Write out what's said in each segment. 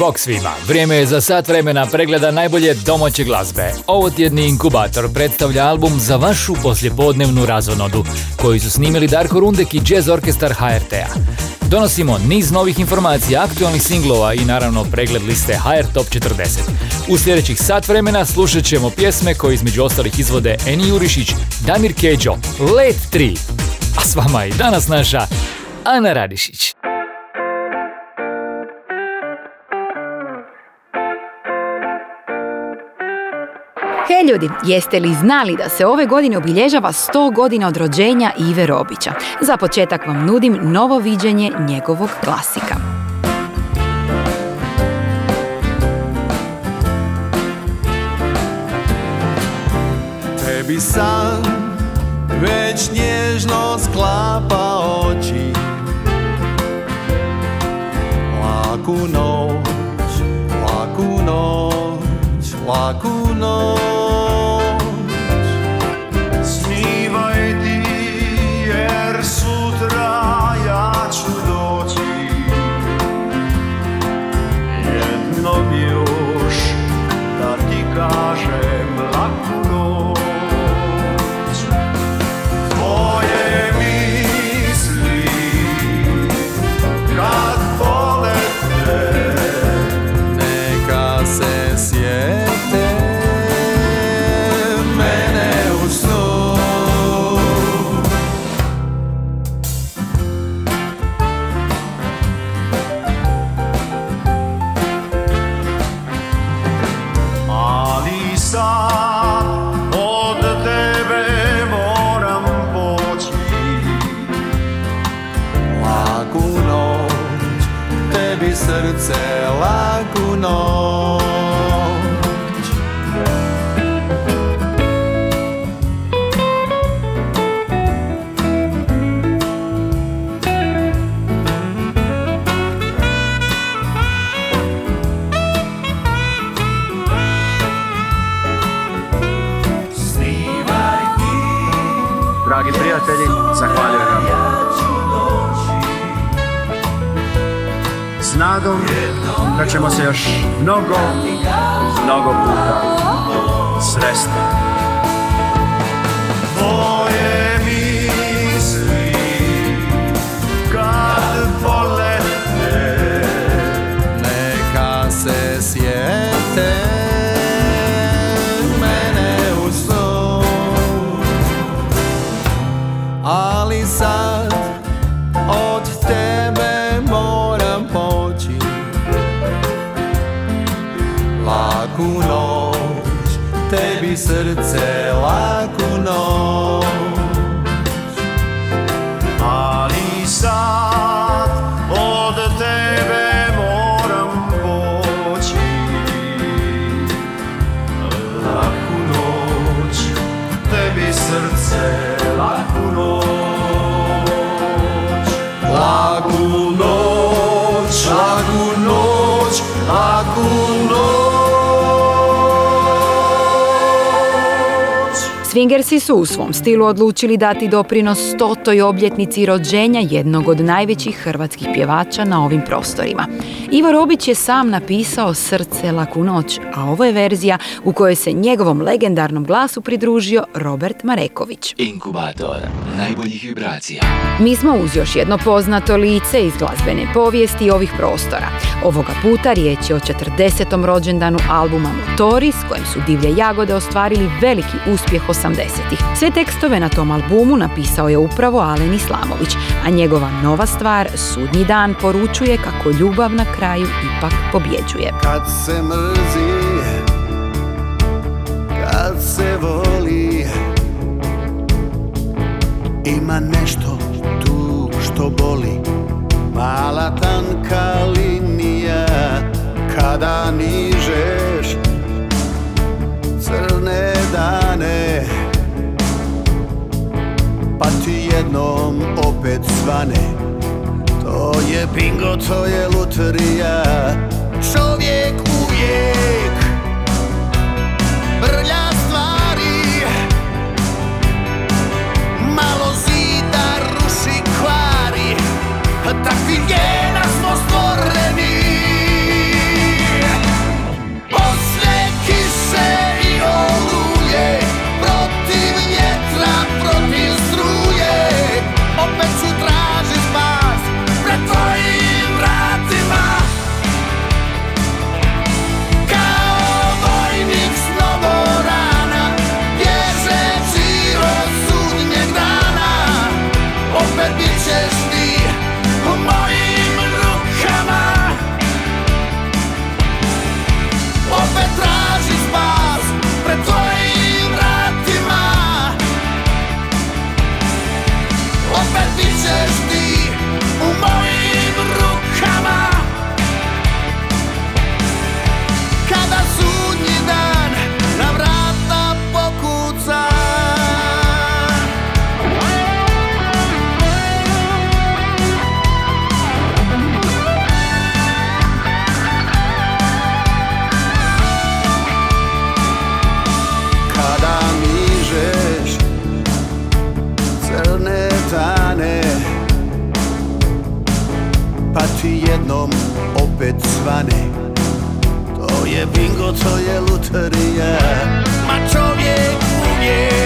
Bok svima, vrijeme je za sat vremena pregleda najbolje domaće glazbe. Ovo tjedni inkubator predstavlja album za vašu poslijepodnevnu razonodu, koji su snimili Darko Rundek i Jazz Orkestar HRT-a. Donosimo niz novih informacija, aktualnih singlova i naravno pregled liste HR Top 40. U sljedećih sat vremena slušat ćemo pjesme koje između ostalih izvode Eni Jurišić, Damir Keđo, Let 3. A s vama i danas naša Ana Radišić. Hej ljudi, jeste li znali da se ove godine obilježava 100 godina od rođenja Ive Robića? Za početak vam nudim novo viđenje njegovog klasika. Tebi sam već nježno sklapa oči Laku noć, laku noć, laku noć Laku noć, tebi srce laku noć Swingersi su u svom stilu odlučili dati doprinos stotoj obljetnici rođenja jednog od najvećih hrvatskih pjevača na ovim prostorima. Ivo Robić je sam napisao Srce laku noć, a ovo je verzija u kojoj se njegovom legendarnom glasu pridružio Robert Mareković. Inkubator najboljih vibracija. Mi smo uz još jedno poznato lice iz glazbene povijesti ovih prostora. Ovoga puta riječ je o 40. rođendanu albuma Motori s kojim su Divlje jagode ostvarili veliki uspjeh 80-ih. Sve tekstove na tom albumu napisao je upravo Alen Islamović, a njegova nova stvar Sudnji dan poručuje kako ljubav na kraju ipak pobjeđuje. Kad se mrzi, kad se voli Ima nešto tu što boli Mala tanka linija kada nižeš dane. Pa ti jednom opet svane To je bingo, to je lutrija Čovjek svane To je bingo, to je lutrija Ma čovjek uvijek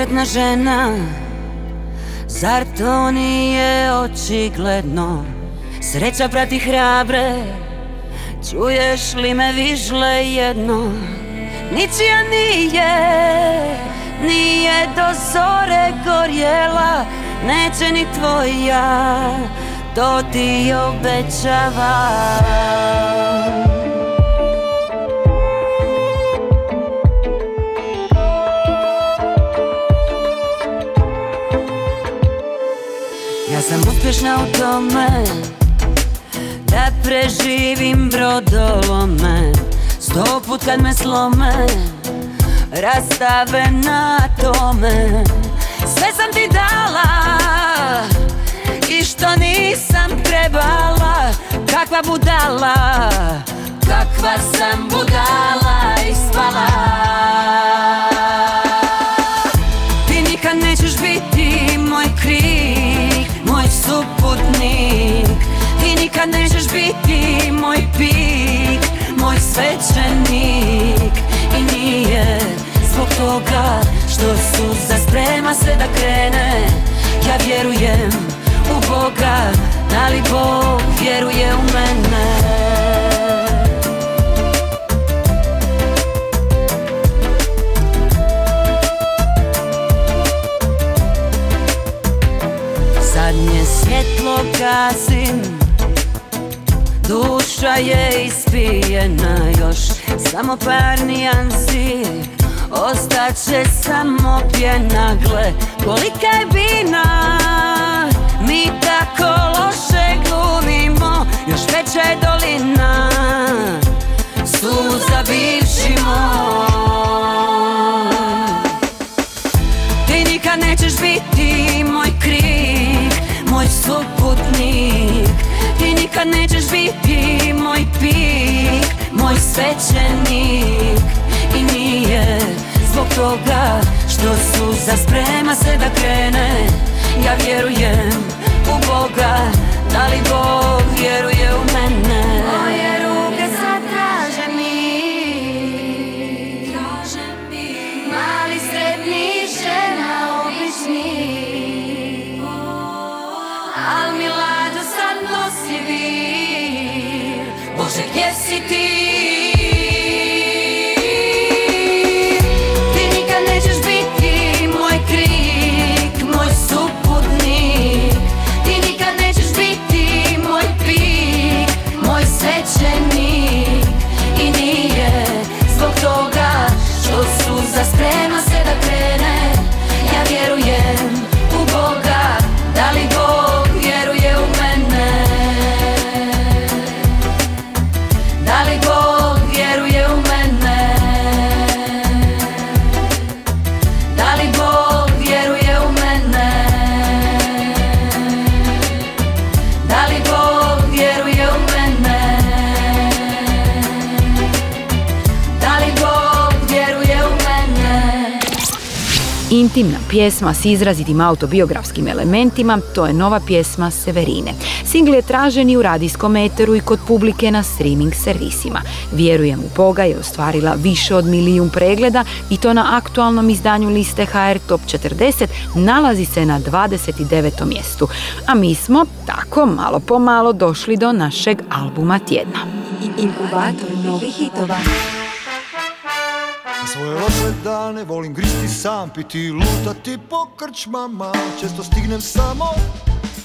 Ja sam sretna žena. Zar to nije očigledno? Sreća prati hrabre. Čuješ li me vižle jedno? Ničija nije Nije do zore gorjela. Neće ni tvoja To ti obećavam Ja sam uspješna u tome Da preživim brodolome Sto put kad me slome Rastave na tome. Sve sam ti dala I što nisam trebala. Kakva budala Kakva sam budala ispala nikad nećeš biti moj pik Moj svećenik. I nije zbog toga Što suza sprema se da krene. Ja vjerujem u Boga Da li Bog vjeruje u mene? Zadnje svjetlo pokazim Duša je ispijena još Samo par nijansi. Ostaće samo pjena Gle, kolika je bina Mi tako loše glumimo Još veća je dolina. Suza bivši moj Ti nikad nećeš biti moj krik Moj suputnik. Ti nikad nećeš svećenik. I nije zbog toga Što suza sprema se da krene. Ja vjerujem u Boga Da li Bog vjeruje pjesma s izrazitim autobiografskim elementima, to je nova pjesma Severine. Singl je tražen i u radijskom eteru i kod publike na streaming servisima. Vjerujem u Boga je ostvarila više od milijun pregleda i to na aktualnom izdanju liste HR Top 40 nalazi se na 29. mjestu. A mi smo tako malo po malo došli do našeg albuma tjedna. Inkubator novih hitova. Svoje loše dane volim gristi sam, piti lutati po krčmama Često stignem samo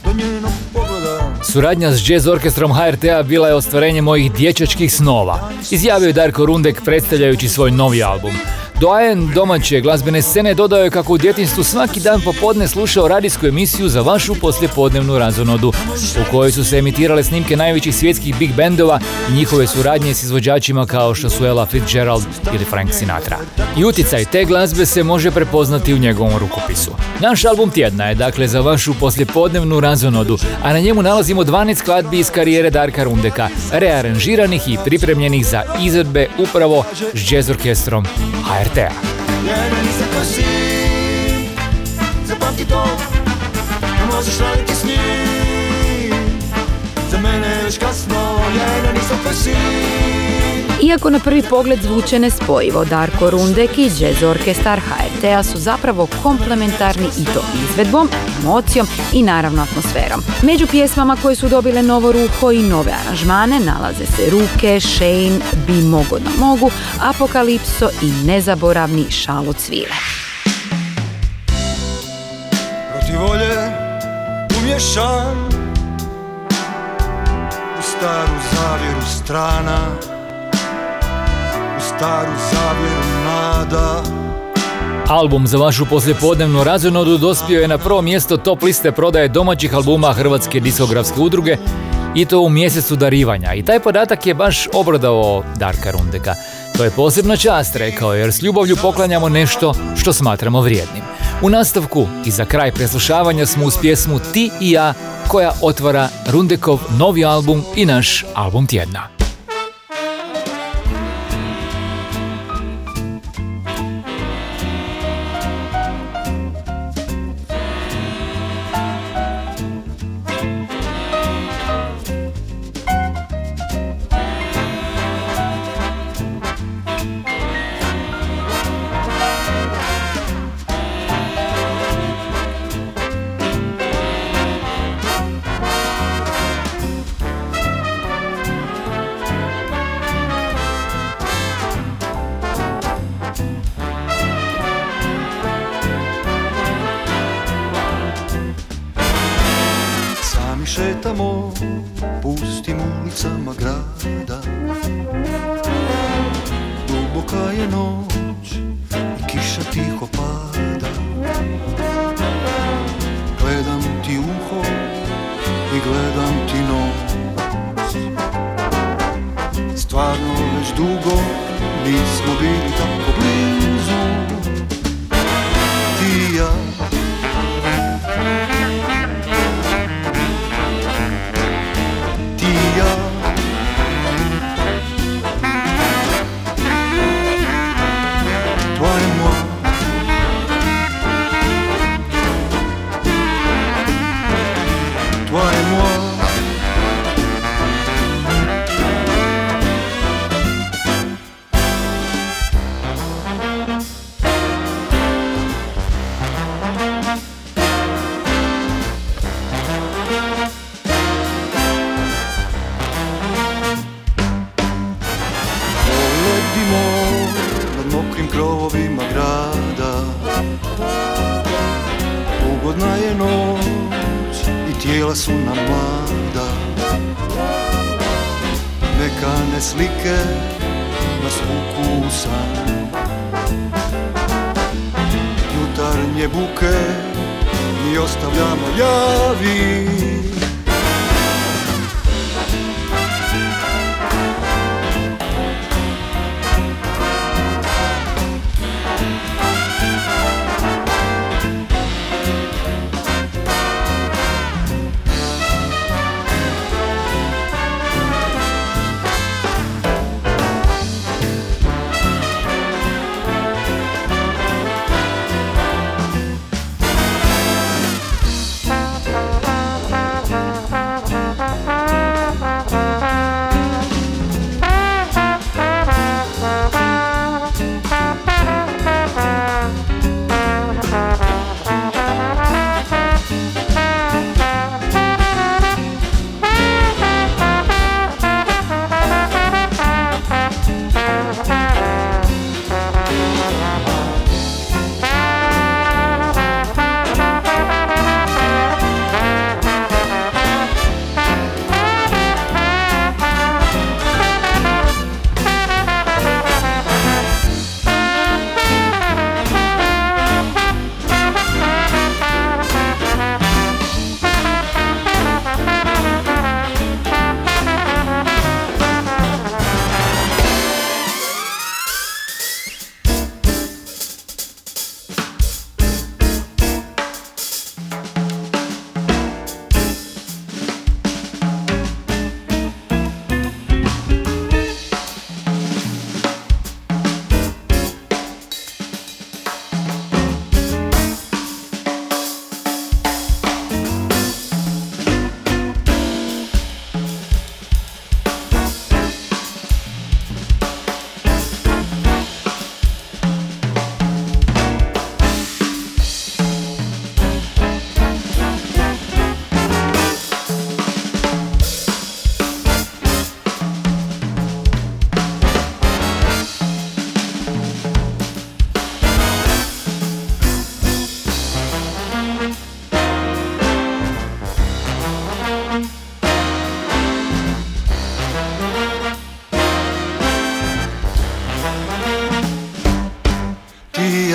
do njenog pogleda Suradnja s jazz orkestrom HRT-a bila je ostvarenje mojih dječačkih snova. Izjavio je Darko Rundek predstavljajući svoj novi album. Doajen domaće glazbene scene dodao je kako u djetinstvu svaki dan popodne slušao radijsku emisiju za vašu poslijepodnevnu razonodu, u kojoj su se emitirale snimke najvećih svjetskih big bendova i njihove suradnje s izvođačima kao što su Ella Fitzgerald ili Frank Sinatra. I utjecaj te glazbe se može prepoznati u njegovom rukopisu. Naš album tjedna je dakle za vašu poslijepodnevnu razonodu, a na njemu nalazimo 12 skladbi iz karijere Darka Rundeka, rearanžiranih i pripremljenih za izvedbe upravo s jazz orkestrom. Jedan nisam ko si Zapamti to Ne možeš raditi s njim Za mene je već Iako na prvi pogled zvuče nespojivo, Darko Rundek i jazz orkestar HRT-a su zapravo komplementarni i to izvedbom, emocijom i naravno atmosferom. Među pjesmama koje su dobile novo ruho i nove aranžmane nalaze se Ruke, Shane, Bi mogo da mogu, Apokalipso i nezaboravni Šalo cvile. Protiv volje umješan U staru zavjeru strana staru zavjeru nada Album za vašu poslijepodnevnu razonodu dospio je na prvo mjesto top liste prodaje domaćih albuma Hrvatske diskografske udruge i to u mjesecu darivanja. I taj podatak je baš obradao Darka Rundeka. To je posebna čast, rekao je, jer s ljubavlju poklanjamo nešto što smatramo vrijednim. U nastavku i za kraj preslušavanja smo uz pjesmu Ti i ja koja otvara Rundekov novi album i naš album tjedna.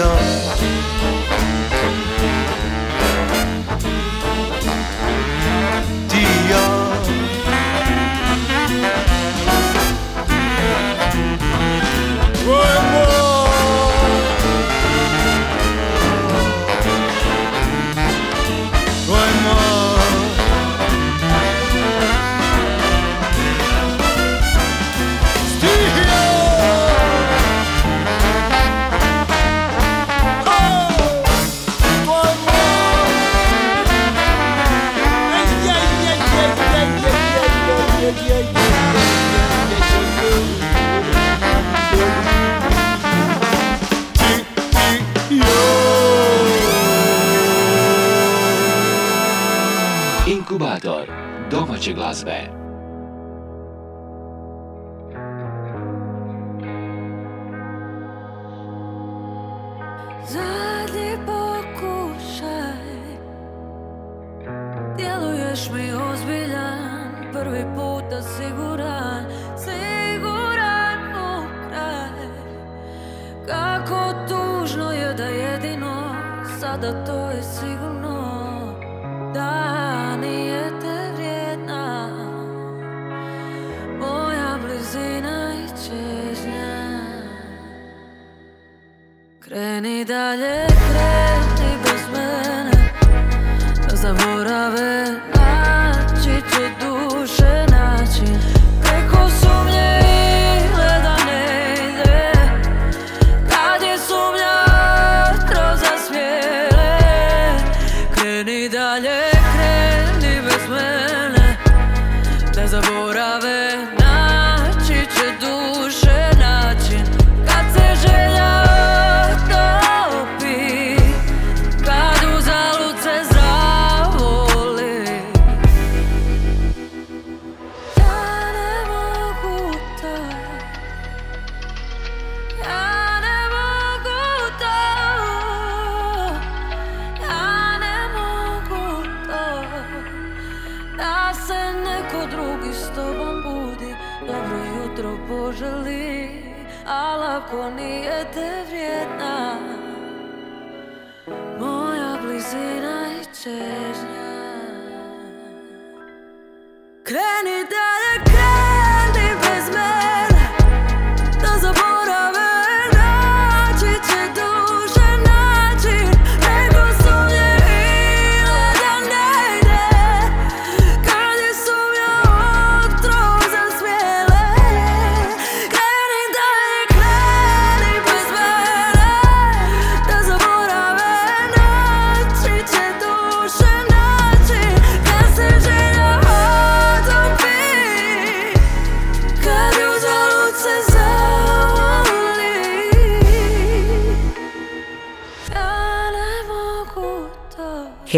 Ti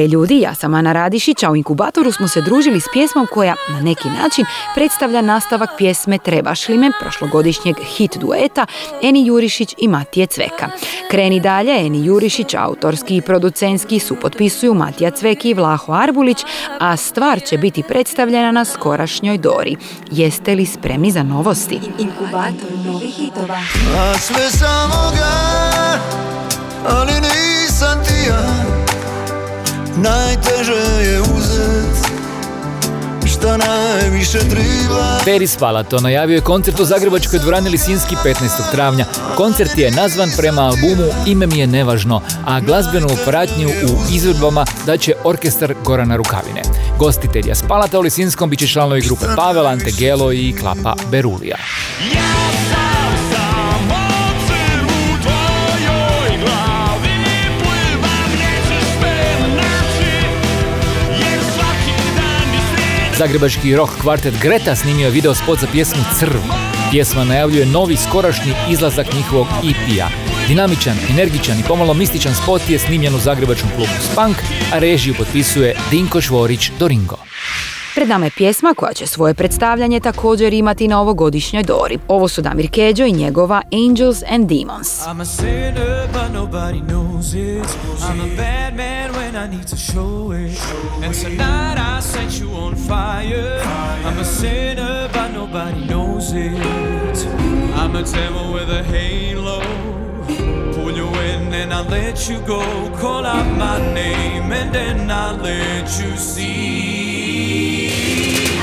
Hej ljudi, ja sam Ana Radišić, a u inkubatoru smo se družili s pjesmom koja na neki način predstavlja nastavak pjesme Trebaš li me prošlogodišnjeg hit dueta Eni Jurišić i Matije Cveka. Kreni dalje, Eni Jurišić, autorski i producentski su potpisuju Matija Cvek i Vlaho Arbulić, a stvar će biti predstavljena na skorašnjoj Dori. Jeste li spremni za novosti? Inkubator novih hitova. A sve samo ga, ali nisam ti ja Najteže je uzet šta najviše triba Peris Palato najavio je koncert u Zagrebačkoj dvorani Lisinski 15. travnja. Koncert je nazvan prema albumu Ime mi je nevažno, a glazbenu pratnju u izvedbama daće orkestar Gorana Rukavine. Gostitelja Spalata u Lisinskom bit će članovi grupe Pavel, Ante Gelo i Klapa Berulija. Zagrebački rock kvartet Greta snimio je video spot za pjesmu Crv. Pjesma najavljuje novi skorašnji izlazak njihovog EP-a. Dinamičan, energičan i pomalo mističan spot je snimljen u zagrebačkom klubu Spank, a režiju potpisuje Dinko Švorić Doringo. Pred nama je pjesma koja će svoje predstavljanje također imati na ovogodišnjoj Dori. Ovo su Damir Keđo i njegova Angels and Demons. I'm a sinner, but nobody knows it. I'm a bad man when I need to show it. And tonight I set you on fire. I'm a sinner, but nobody knows it. I'm a devil with a halo. Pull you in and I let you go. Call out my name and then I let you see.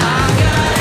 I got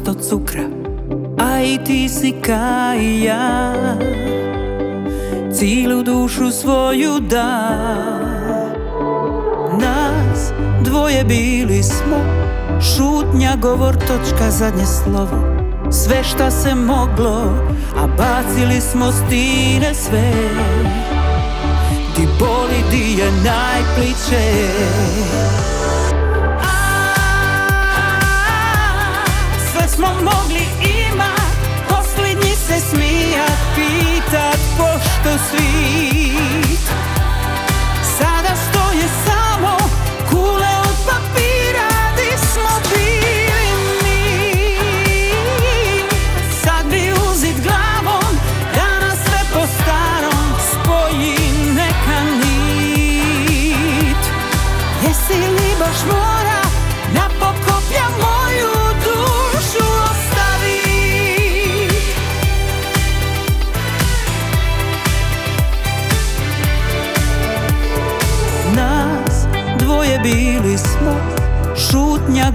misto cukra A i ti si ka i ja. Cilu dušu svoju da. Nas dvoje bili smo Šutnja, govor, točka, zadnje slovo. Sve šta se moglo A bacili smo stine sve. Di boli, di je najpliče smo mogli imat Posljednji se smijat Pitat pošto svit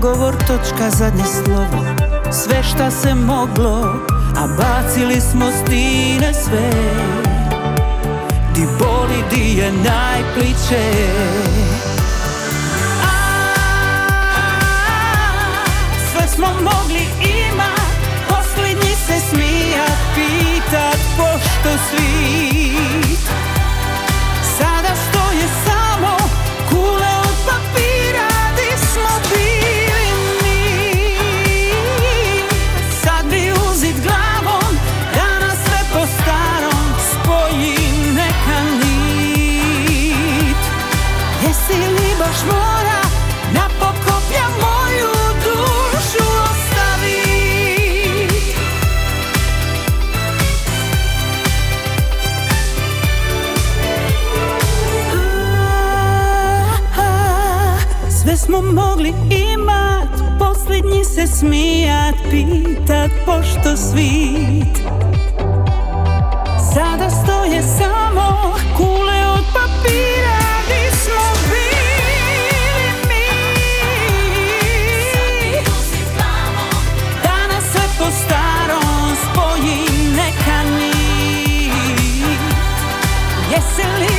Govor, točka, zadnje slovo. Sve šta se moglo A bacili smo stine sve. Di boli, di je najpliče Sve smo mogli imat Posljednji se smijat Pitat pošto svit Sada stoje samo Kule mogli imat Posljednji se smijat Pitat pošto svit. Sada stoje samo Kule od papira Di smo bili mi? Danas sve po starom Spoji neka nit. Jesi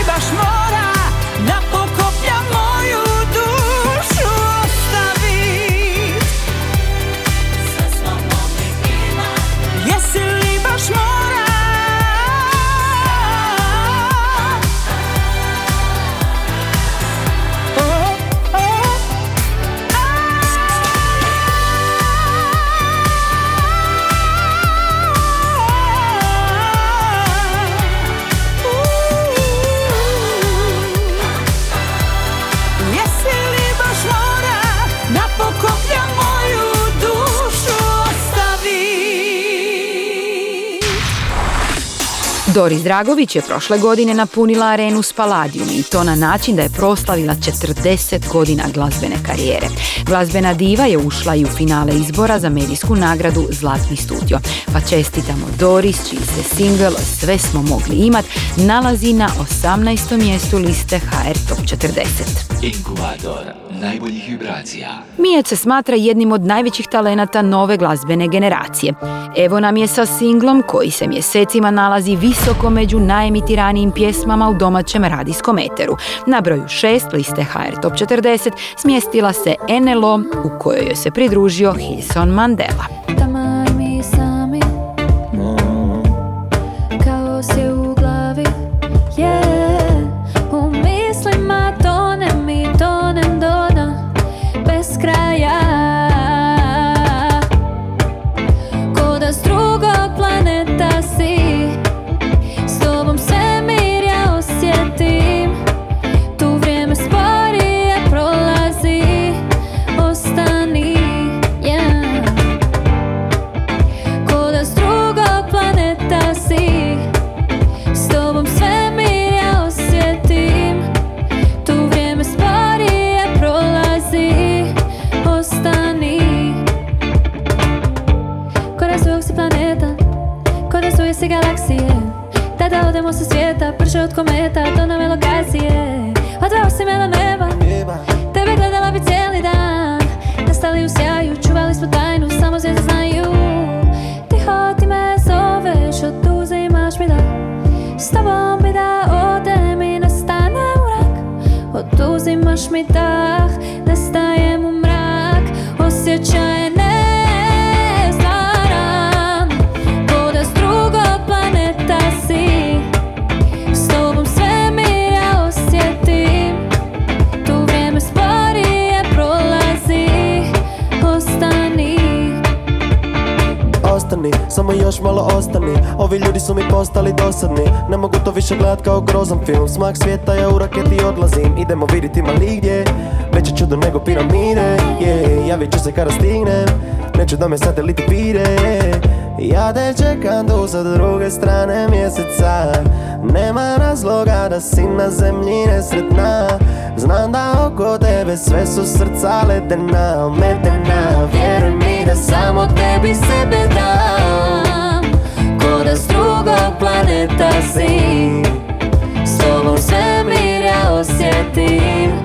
Doris Dragović je prošle godine napunila arenu Spaladium i to na način da je proslavila 40 godina glazbene karijere. Glazbena diva je ušla i u finale izbora za medijsku nagradu Zlatni studio. Pa čestitamo Doris, čiji se single Sve smo mogli imat nalazi na 18. mjestu liste HR Top 40. Inkubator najboljih vibracija. Mijat se smatra jednim od najvećih talenata nove glazbene generacije. Evo nam je sa singlom koji se mjesecima nalazi visoko među najemitiranijim pjesmama u domaćem radijskom eteru. Na broju 6 liste HR Top 40 smjestila se NLO u kojoj joj se pridružio Hilson Mandela. prozan film Smak svijeta ja u raketi odlazim. Idemo vidjeti mali gdje Veće čudo nego piramide yeah. Javit ću se kada stignem. Neću da me sateliti pire Ja te čekam tu sa druge strane mjeseca. Nema razloga da si na zemlji nesretna. Znam da oko tebe sve su srca ledena Ometena, vjeruj mi da samo tebi sebe dam. Ko da s drugog planeta si. Ісусе, ти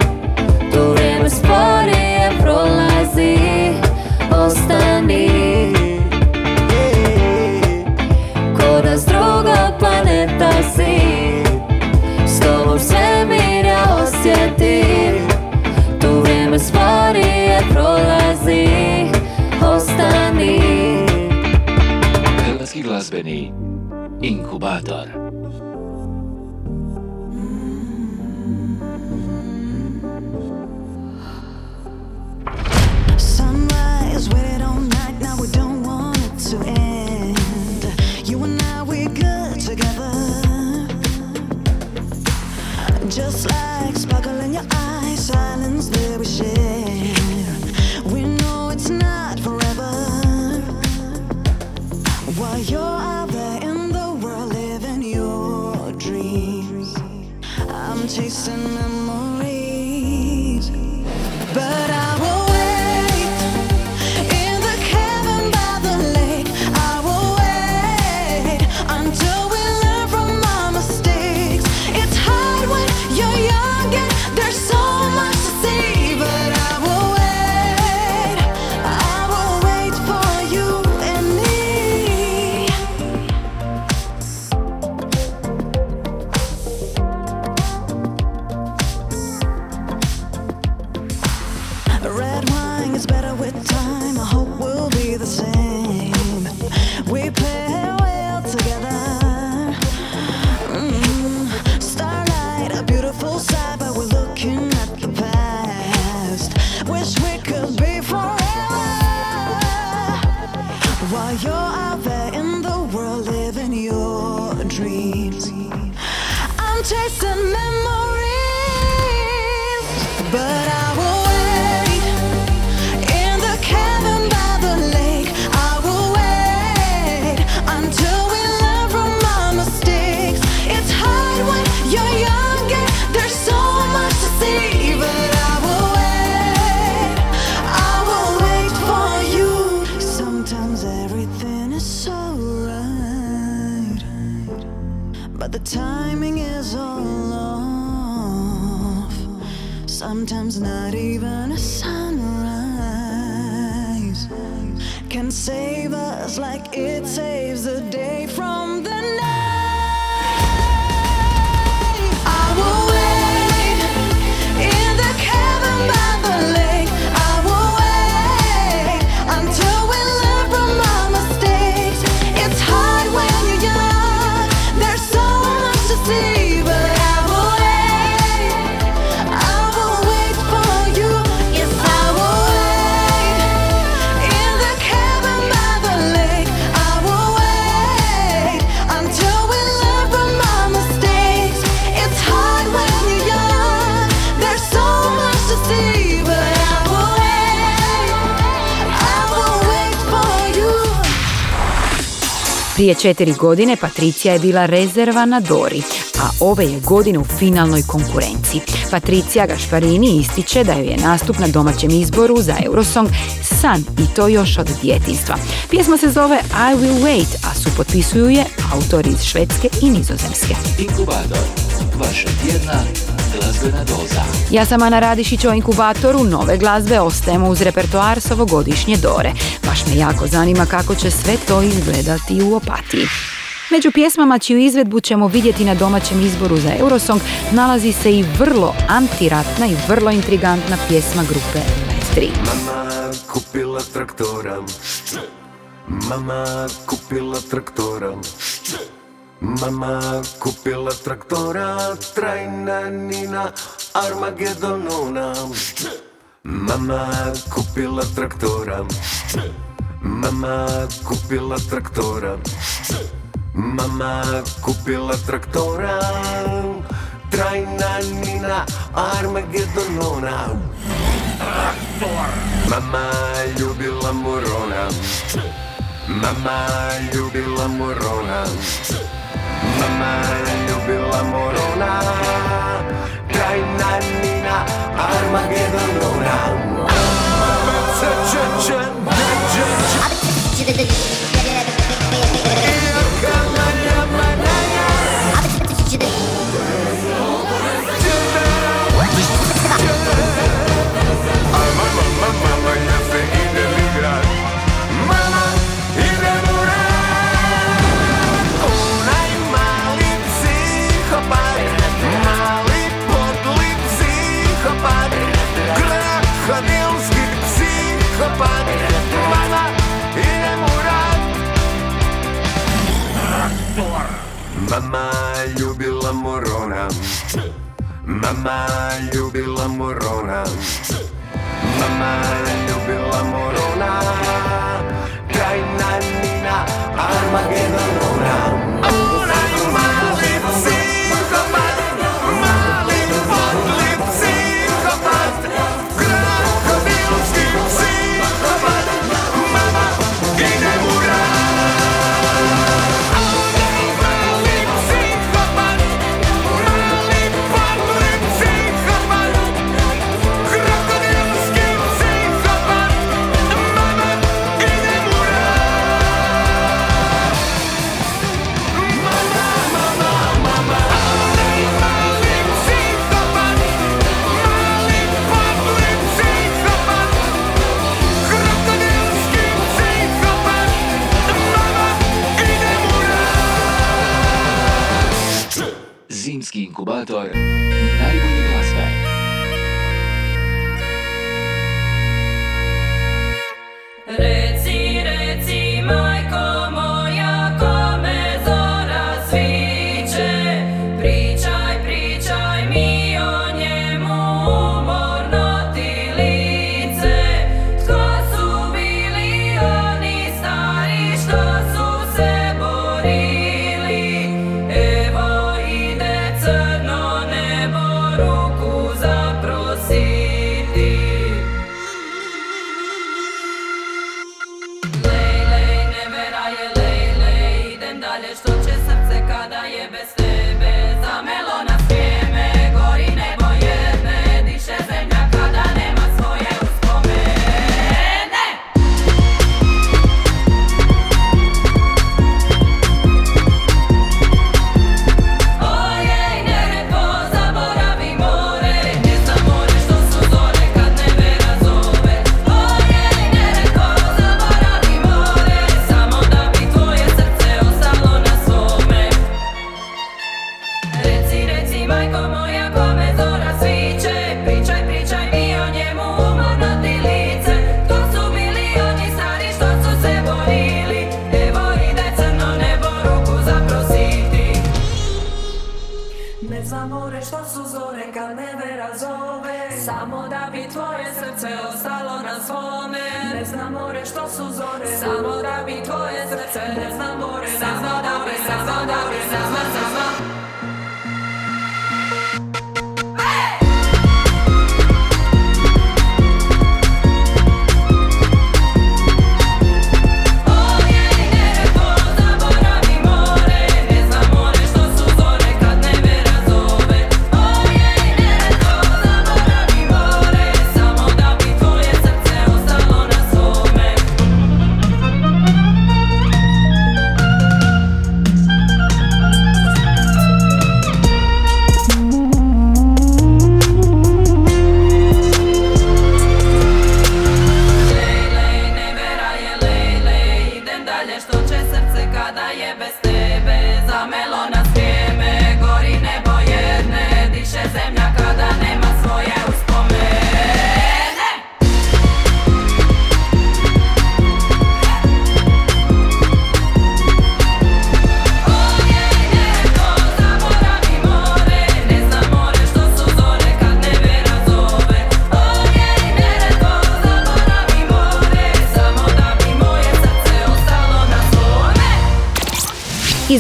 Prije četiri godine Patricija je bila rezerva na Dori, a ove je godine u finalnoj konkurenciji. Patricija Gašparini ističe da joj je nastup na domaćem izboru za Eurosong san i to još od djetinstva. Pjesma se zove I Will Wait, a supotpisuju je autori iz Švedske i Nizozemske. Inkubator, vaša tjedna ja sam Ana Radišić o inkubatoru nove glazbe ostajemo uz repertoar s ovogodišnje Dore. Baš me jako zanima kako će sve to izgledati u opatiji. Među pjesmama čiju izvedbu ćemo vidjeti na domaćem izboru za Eurosong nalazi se i vrlo antiratna i vrlo intrigantna pjesma grupe Maestri. Mama kupila traktora. Mama kupila traktora. Mama kupila traktora, trajna nina, Armagedonona. Mama kupila traktora, mama kupila traktora, mama kupila traktora, trajna nina, Armagedonona. Traktor! Mama ljubila morona, mama ljubila morona. Mama je ljubila Morona Krajna Nina Armagedonona Mama se Mama, idem ljubila morona. Mama ljubila morona. Mama ljubila morona. Krajna Nina Armagedonona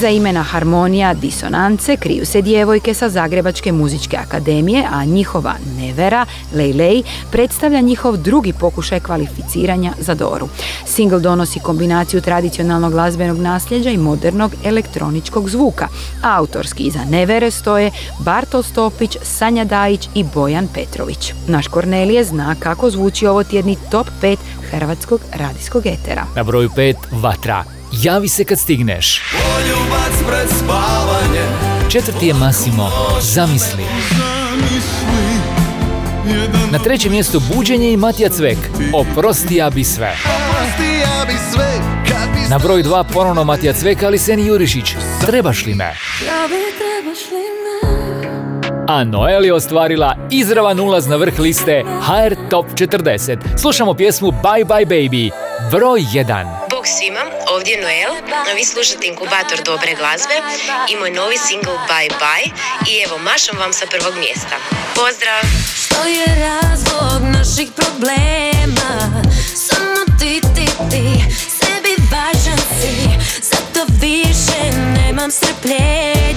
Iza imena Harmonija Disonance kriju se djevojke sa Zagrebačke muzičke akademije, a njihova Nevera, Lejlej, predstavlja njihov drugi pokušaj kvalificiranja za Doru. Single donosi kombinaciju tradicionalnog glazbenog nasljeđa i modernog elektroničkog zvuka. Autorski iza Nevere stoje Bartol Stopić, Sanja Dajić i Bojan Petrović. Naš Kornelije zna kako zvuči ovo tjedni top 5 hrvatskog radijskog etera. Na broju 5 Vatra. Javi se kad stigneš. Poljubac pred spavanje Četvrti je Massimo. Zamisli. Na trećem mjestu Buđenje i Matija Cvek. Oprosti ja bi sve. Na broju 2 ponovno Matija Cvek, ali Seni Jurišić. Trebaš li me? Ja bi trebaš li me A Noel je ostvarila izravan ulaz na vrh liste HR Top 40. Slušamo pjesmu Bye Bye Baby. Broj 1. Bog svima, ovdje je Noel, a vi slušate inkubator dobre glazbe i moj novi single Bye Bye. I evo mašam vam sa prvog mjesta. Pozdrav! Što je razlog naših problema? Samo ti, ti, ti Sebi važan si. Zato više nemam strpljenja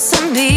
ja luda sam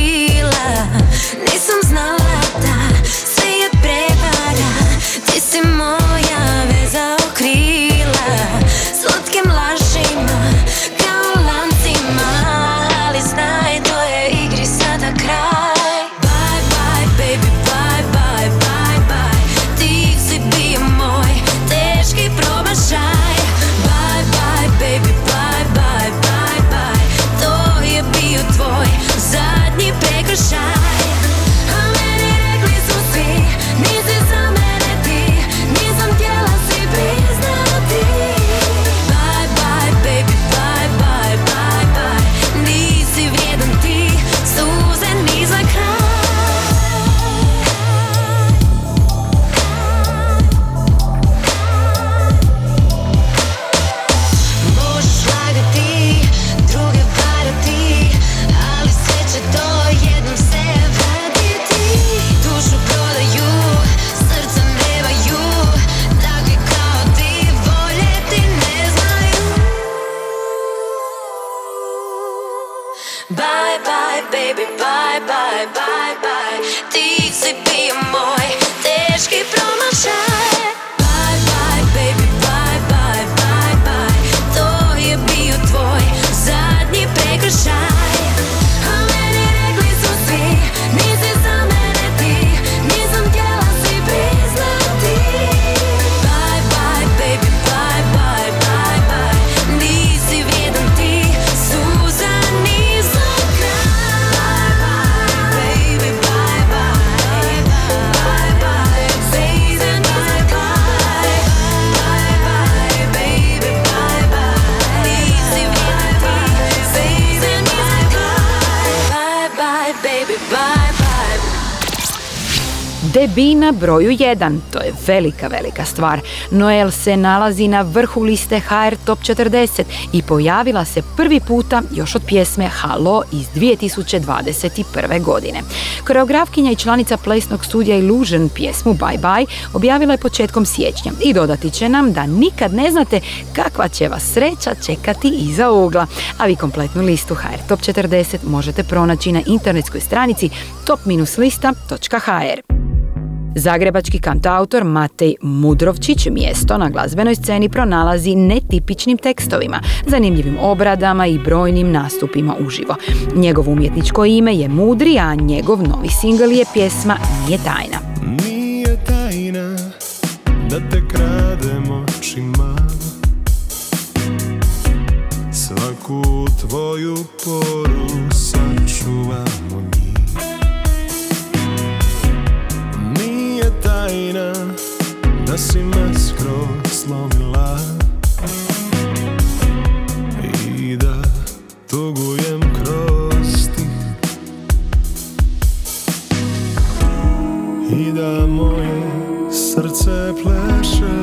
na broju 1, to je velika, velika stvar. Noel se nalazi na vrhu liste HR Top 40 i pojavila se prvi puta još od pjesme Halo iz 2021. godine. Koreografkinja i članica plesnog studija Illusion pjesmu Bye Bye objavila je početkom siječnja i dodati će nam da nikad ne znate kakva će vas sreća čekati iza ugla. A vi kompletnu listu HR Top 40 možete pronaći na internetskoj stranici top-lista.hr. Zagrebački kantautor Matej Mudrovčić mjesto na glazbenoj sceni pronalazi netipičnim tekstovima, zanimljivim obradama i brojnim nastupima uživo. Njegovo umjetničko ime je Mudri, a njegov novi singl je pjesma Nije tajna. Nije tajna da te kradem očima Svaku tvoju poru sačuvamo tajna da si me skroz slomila. I da tugujem kroz ti I da moje srce pleše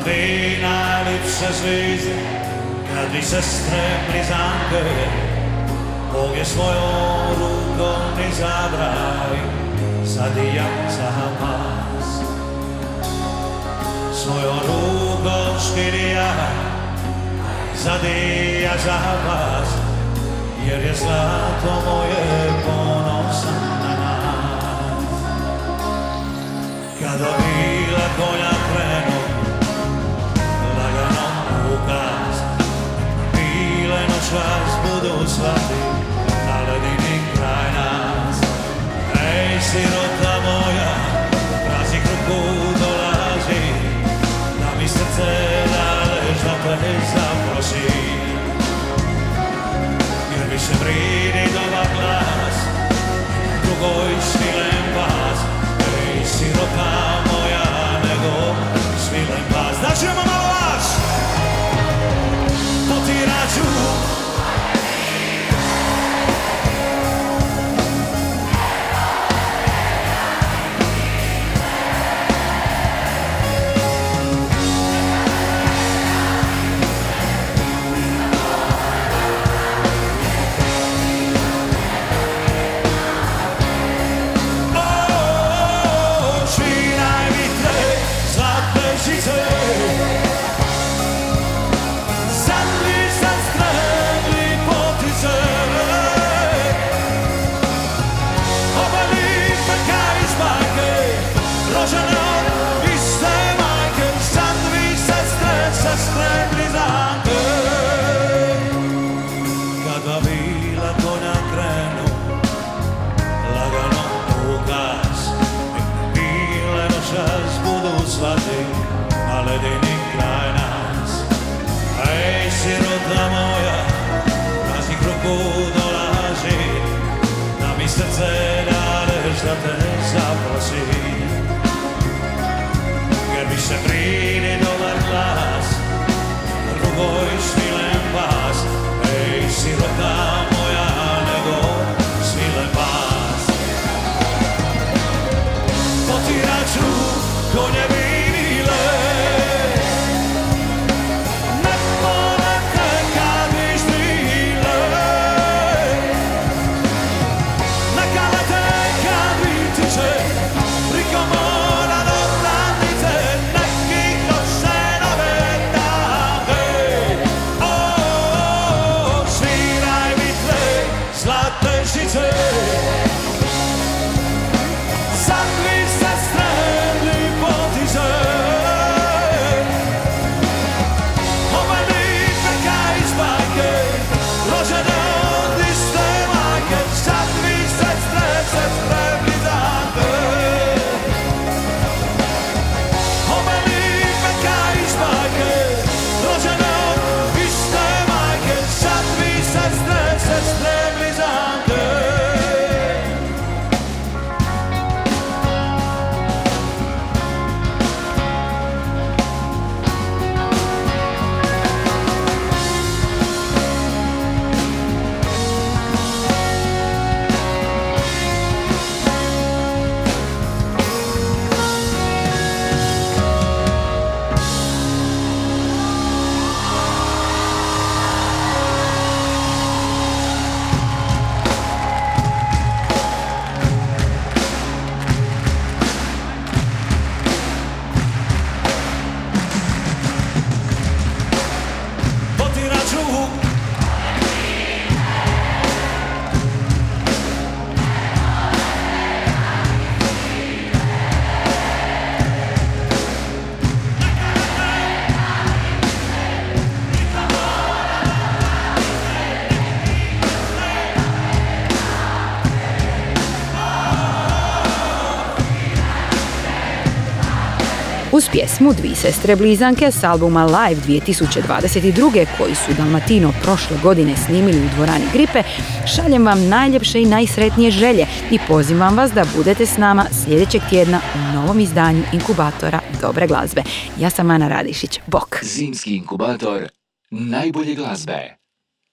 A ti najljepše zvizde kad vi sestre blizanke Bog je svojom rukom izabraj sad i ja za vas Svojom rukom štirija zadija za vas jer je zlato moje ponosan na nas. Kada bila konja Noćas budu svati na ledini kraj nas. Ej sirota moja, praznik ruku dolazi Da mi srce dalež da te zaprosi. Jer više vridi dobar glas Drugoj svilen pas. Ej sirota moja nego svilen pas. Da pjesmu Dvi sestre blizanke s albuma Live 2022. koji su Dalmatino prošle godine snimili u dvorani Gripe, šaljem vam najljepše i najsretnije želje i pozivam vas da budete s nama sljedećeg tjedna u novom izdanju Inkubatora Dobre glazbe. Ja sam Ana Radišić. Bok! Zimski inkubator najbolje glazbe.